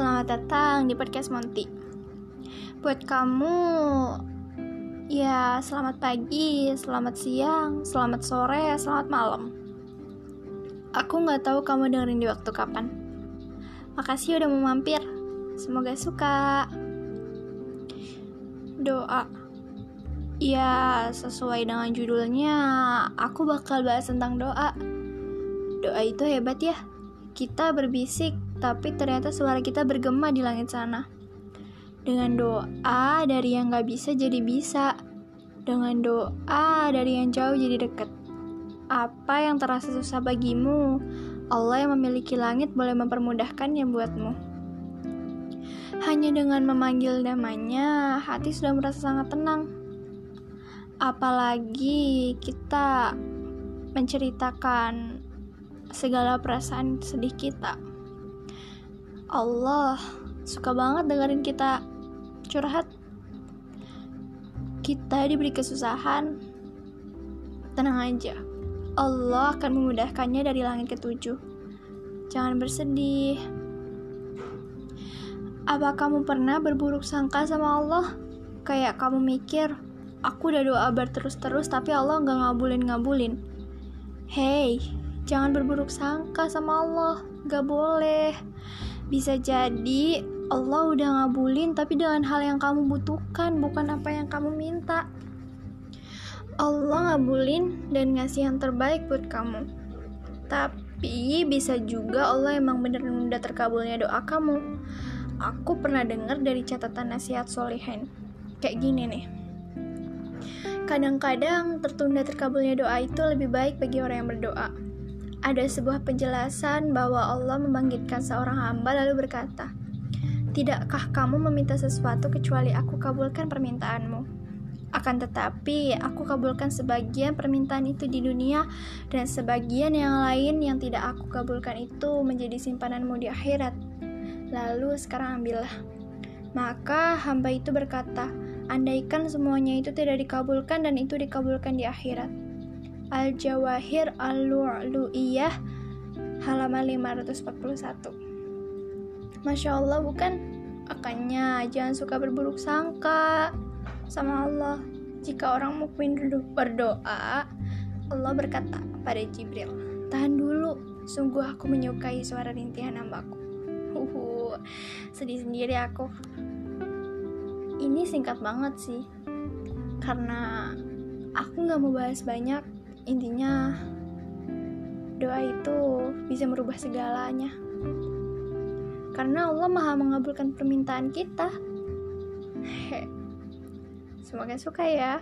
datang di podcast Monty. Buat kamu, ya selamat pagi, selamat siang, selamat sore, selamat malam. Aku nggak tahu kamu dengerin di waktu kapan. Makasih udah mau mampir. Semoga suka. Doa. Ya, sesuai dengan judulnya, aku bakal bahas tentang doa. Doa itu hebat ya. Kita berbisik, tapi ternyata suara kita bergema di langit sana. Dengan doa, dari yang gak bisa jadi bisa. Dengan doa, dari yang jauh jadi deket. Apa yang terasa susah bagimu, Allah yang memiliki langit boleh mempermudahkannya buatmu. Hanya dengan memanggil namanya, hati sudah merasa sangat tenang. Apalagi kita menceritakan segala perasaan sedih kita. Allah suka banget dengerin kita curhat. Kita diberi kesusahan, tenang aja. Allah akan memudahkannya dari langit ketujuh. Jangan bersedih. Apa kamu pernah berburuk sangka sama Allah? Kayak kamu mikir, aku udah doa berterus-terus tapi Allah nggak ngabulin-ngabulin. Hey, Jangan berburuk sangka sama Allah, gak boleh. Bisa jadi Allah udah ngabulin tapi dengan hal yang kamu butuhkan, bukan apa yang kamu minta. Allah ngabulin dan ngasih yang terbaik buat kamu. Tapi bisa juga Allah emang bener nunda terkabulnya doa kamu. Aku pernah dengar dari catatan nasihat solihin. Kayak gini nih. Kadang-kadang tertunda terkabulnya doa itu lebih baik bagi orang yang berdoa ada sebuah penjelasan bahwa Allah membangkitkan seorang hamba lalu berkata, Tidakkah kamu meminta sesuatu kecuali aku kabulkan permintaanmu? Akan tetapi, aku kabulkan sebagian permintaan itu di dunia dan sebagian yang lain yang tidak aku kabulkan itu menjadi simpananmu di akhirat. Lalu sekarang ambillah. Maka hamba itu berkata, andaikan semuanya itu tidak dikabulkan dan itu dikabulkan di akhirat Al-Jawahir Al-Lu'lu'iyah halaman 541 Masya Allah bukan? Makanya jangan suka berburuk sangka sama Allah. Jika orang mukmin berdoa Allah berkata pada Jibril Tahan dulu, sungguh aku menyukai suara rintihan hambaku. Huhu, sedih sendiri aku. Ini singkat banget sih Karena aku gak mau bahas banyak doa itu bisa merubah segalanya. Karena Allah maha mengabulkan permintaan kita. Semoga suka ya